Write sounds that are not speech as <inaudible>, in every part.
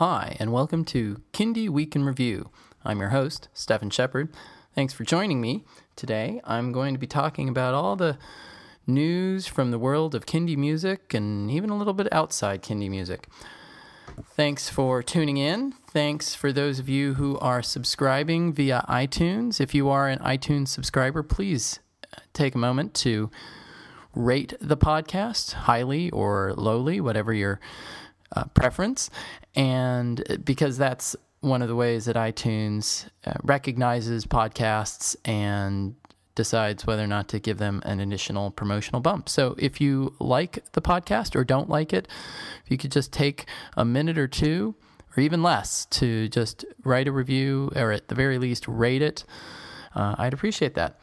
Hi, and welcome to Kindie Week in Review. I'm your host, Stefan Shepherd. Thanks for joining me. Today, I'm going to be talking about all the news from the world of Kindie music and even a little bit outside Kindie music. Thanks for tuning in. Thanks for those of you who are subscribing via iTunes. If you are an iTunes subscriber, please uh, take a moment to rate the podcast highly or lowly, whatever your uh, preference. And because that's one of the ways that iTunes uh, recognizes podcasts and decides whether or not to give them an additional promotional bump. So if you like the podcast or don't like it, if you could just take a minute or two or even less to just write a review or at the very least rate it, uh, I'd appreciate that.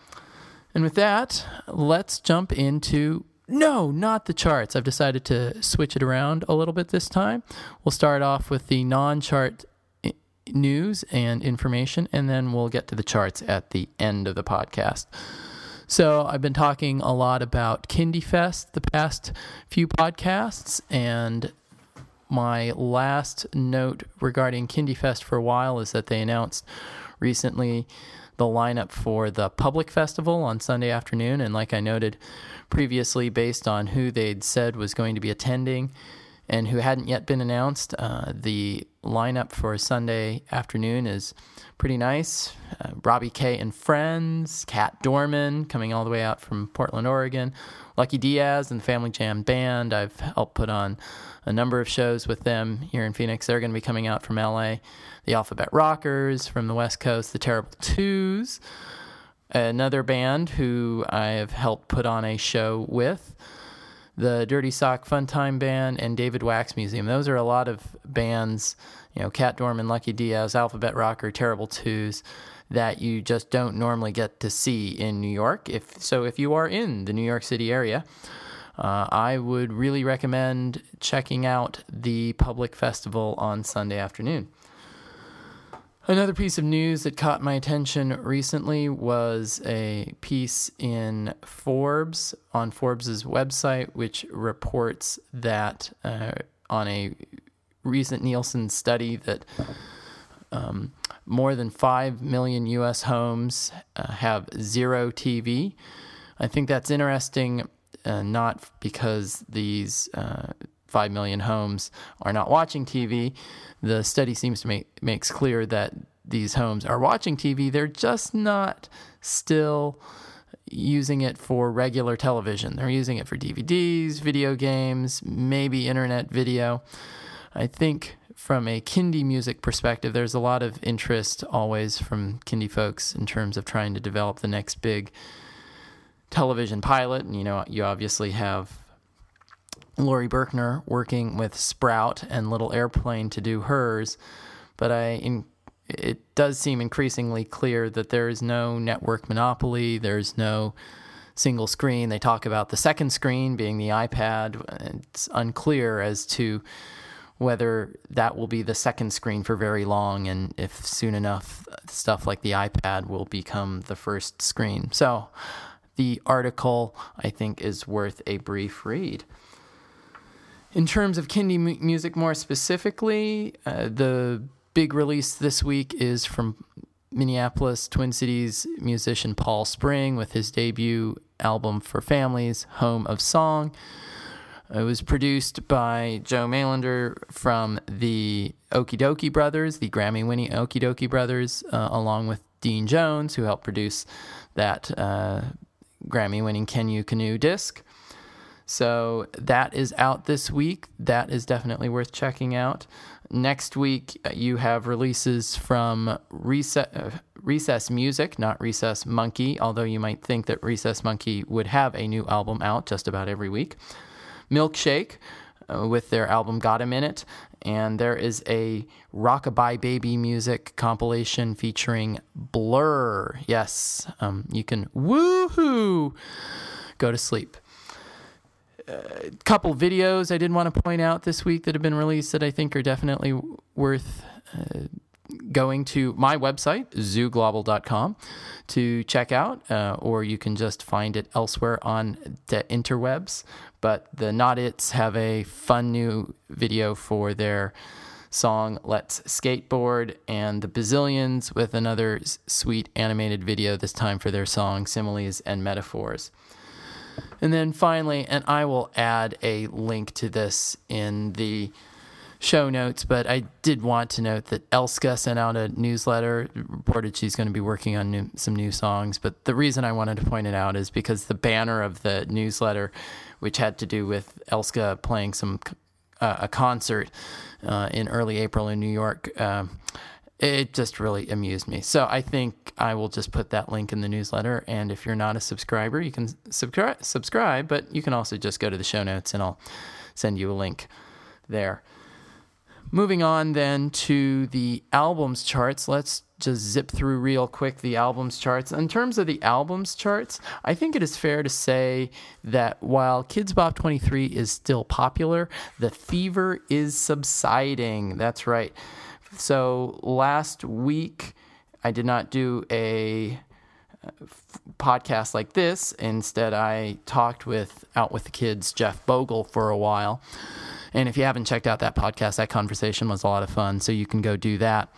And with that, let's jump into no, not the charts. I've decided to switch it around a little bit this time. We'll start off with the non chart eh, news and information, and then we'll get to the charts at the end of the podcast. So, I've been talking a lot about KindieFest the past few podcasts, and my last note regarding KindieFest for a while is that they announced recently the lineup for the public festival on Sunday afternoon. And like I noted previously, based on who they'd said was going to be attending and who hadn't yet been announced, uh, the lineup for Sunday afternoon is pretty nice. Uh, Robbie K and Friends, Kat Dorman coming all the way out from Portland, Oregon, Lucky Diaz and the Family Jam Band. I've helped put on a number of shows with them here in Phoenix. They're going to be coming out from LA. The Alphabet Rockers from the West Coast, the Terrible Twos, another band who I have helped put on a show with the Dirty Sock Fun Time Band, and David Wax Museum. Those are a lot of bands, you know, Kat Dorman, Lucky Diaz, Alphabet Rocker, Terrible Twos, that you just don't normally get to see in New York. If so, if you are in the New York City area, uh, I would really recommend checking out the public festival on Sunday afternoon. Another piece of news that caught my attention recently was a piece in Forbes on Forbes's website, which reports that uh, on a recent Nielsen study that um, more than 5 million U.S. homes uh, have zero TV. I think that's interesting, uh, not because these uh, 5 million homes are not watching TV. The study seems to make makes clear that these homes are watching TV. They're just not still using it for regular television. They're using it for DVDs, video games, maybe internet video. I think from a Kindie music perspective, there's a lot of interest always from Kindie folks in terms of trying to develop the next big television pilot. And, you know, you obviously have Laurie Berkner working with Sprout and Little Airplane to do hers, but I in, it does seem increasingly clear that there is no network monopoly. There's no single screen. They talk about the second screen being the iPad. It's unclear as to whether that will be the second screen for very long and if soon enough stuff like the iPad will become the first screen. So the article, I think, is worth a brief read. In terms of Kindie mu- music more specifically, uh, the big release this week is from Minneapolis, Twin Cities musician Paul Spring with his debut album for families, Home of Song. It was produced by Joe Mailander from the Okee Dokee Brothers, the Grammy winning Okee Dokee Brothers, uh, along with Dean Jones, who helped produce that uh, Grammy winning Can You Canoe disc. So that is out this week. That is definitely worth checking out. Next week, uh, you have releases from Recess, uh, Recess Music, not Recess Monkey, although you might think that Recess Monkey would have a new album out just about every week. Milkshake, uh, with their album Got a Minute, and there is a Rockabye Baby music compilation featuring Blur. Yes, um, you can woohoo go to sleep a couple videos I did want to point out this week that have been released that I think are definitely worth uh, going to my website, zooglobal.com, to check out, uh, or you can just find it elsewhere on the interwebs. But the Not Its have a fun new video for their song Let's Skateboard, and the Bazillions with another sweet animated video, this time for their song Similes and Metaphors. And then finally, and I will add a link to this in the show notes, but I did want to note that Elska sent out a newsletter, reported she's going to be working on new, some new songs. But the reason I wanted to point it out is because the banner of the newsletter, which had to do with Elska playing some uh, a concert uh, in early April in New York. Um, it just really amused me. So I think I will just put that link in the newsletter. And if you're not a subscriber, you can subscribe, subscribe, but you can also just go to the show notes and I'll send you a link there. Moving on then to the albums charts, let's just zip through real quick the albums charts. In terms of the albums charts, I think it is fair to say that while Kidz Bop 23 is still popular, the fever is subsiding. That's right. So last week, I did not do a uh, podcast like this. Instead, I talked with Out with the Kids, Jeff Bogle, for a while. And if you haven't checked out that podcast, that conversation was a lot of fun. So you can go do that.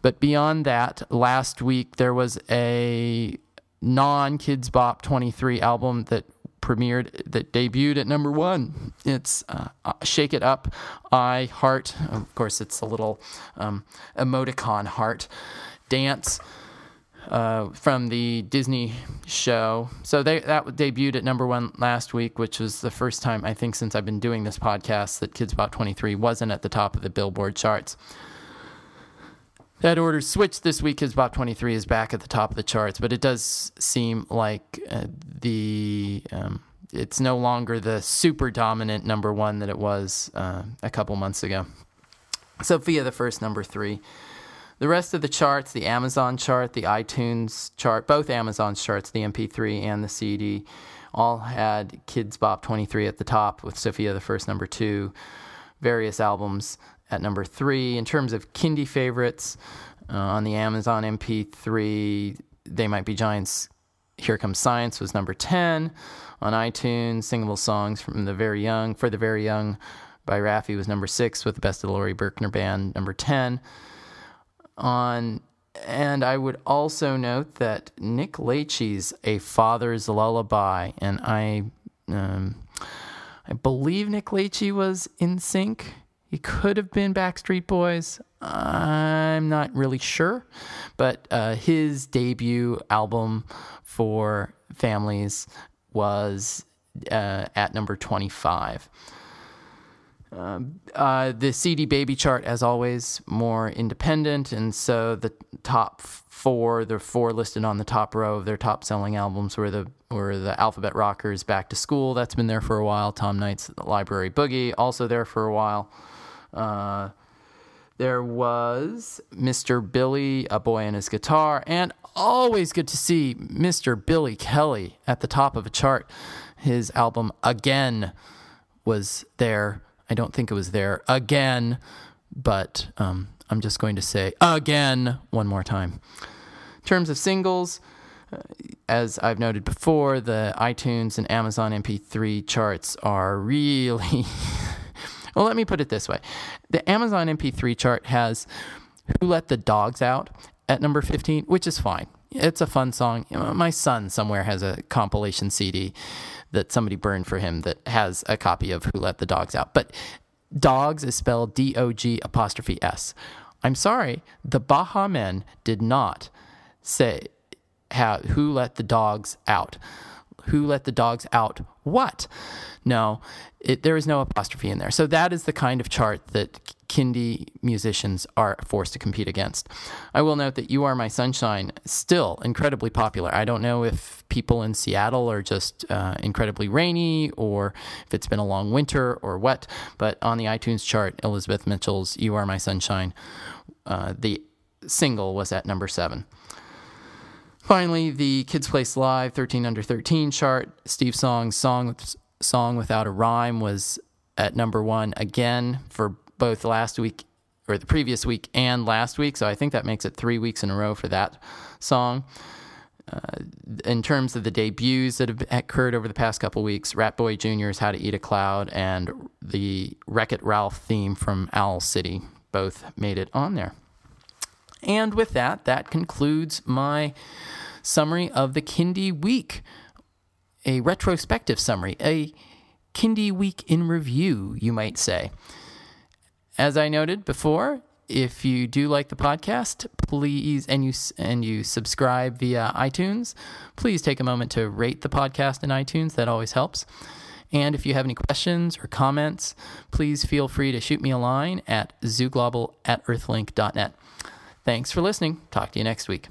But beyond that, last week there was a non Kidz Bop 23 album that premiered, that debuted at number one. It's uh, uh, Shake It Up, I Heart. Of course, it's a little um, emoticon heart dance uh, from the Disney show. So they that debuted at number one last week, which was the first time I think since I've been doing this podcast that Kidz Bop 23 wasn't at the top of the Billboard charts. That order switched this week. Kidz Bop 23 is back at the top of the charts, but it does seem like uh, the um, it's no longer the super dominant number one that it was uh, a couple months ago. Sofia, the first number three. The rest of the charts, the Amazon chart, the iTunes chart, both Amazon charts, the MP3 and the CD, all had Kidz Bop 23 at the top, with Sofia the first number two, various albums at number three. In terms of Kindie favorites, uh, on the Amazon MP3, They Might Be Giants, Here Comes Science was number 10. On iTunes, Singable Songs from the Very Young, For the Very Young by Raffi was number six, with the Best of the Laurie Berkner Band, number 10 on and I would also note that Nick Lachey's A Father's Lullaby, and I, um, I believe Nick Lachey was NSYNC. He could have been Backstreet Boys. I'm not really sure, but uh, his debut album for families was uh, at number 25. Um, uh, the CD Baby chart, as always, more independent, and so the top four, the four listed on the top row of their top selling albums were the were the Alphabet Rockers, Back to School, that's been there for a while. Tom Knight's Library Boogie, also there for a while. Uh, there was Mr. Billy, A Boy and His Guitar, and always good to see Mr. Billy Kelly at the top of a chart. His album Again was there I don't think it was there again, but um, I'm just going to say again one more time. In terms of singles, uh, as I've noted before, the iTunes and Amazon MP3 charts are really. <laughs> well, let me put it this way the Amazon MP3 chart has Who Let the Dogs Out at number 15, which is fine. It's a fun song. My son somewhere has a compilation CD that somebody burned for him that has a copy of Who Let the Dogs Out. But dogs is spelled D O G apostrophe S. I'm sorry, the Baha Men did not say how, Who Let the Dogs Out. Who let the dogs out? What? No, it, there is no apostrophe in there. So that is the kind of chart that Kindie musicians are forced to compete against. I will note that You Are My Sunshine still incredibly popular. I don't know if people in Seattle are just uh, incredibly rainy or if it's been a long winter or what, but on the iTunes chart, Elizabeth Mitchell's You Are My Sunshine, uh, the single was at number seven. Finally, the Kids Place Live 13 Under 13 chart, Steve Song's song, song Without a Rhyme was at number one again for both last week or the previous week and last week. So I think that makes it three weeks in a row for that song. Uh, in terms of the debuts that have occurred over the past couple weeks, Rat Boy Jr.'s How to Eat a Cloud and the Wreck It Ralph theme from Owl City both made it on there. And with that, that concludes my summary of the Kindie Week, a retrospective summary, a Kindie Week in review, you might say. As I noted before, if you do like the podcast, please and you and you subscribe via iTunes, please take a moment to rate the podcast in iTunes. That always helps. And if you have any questions or comments, please feel free to shoot me a line at zooglobal at earthlink.net. Thanks for listening. Talk to you next week.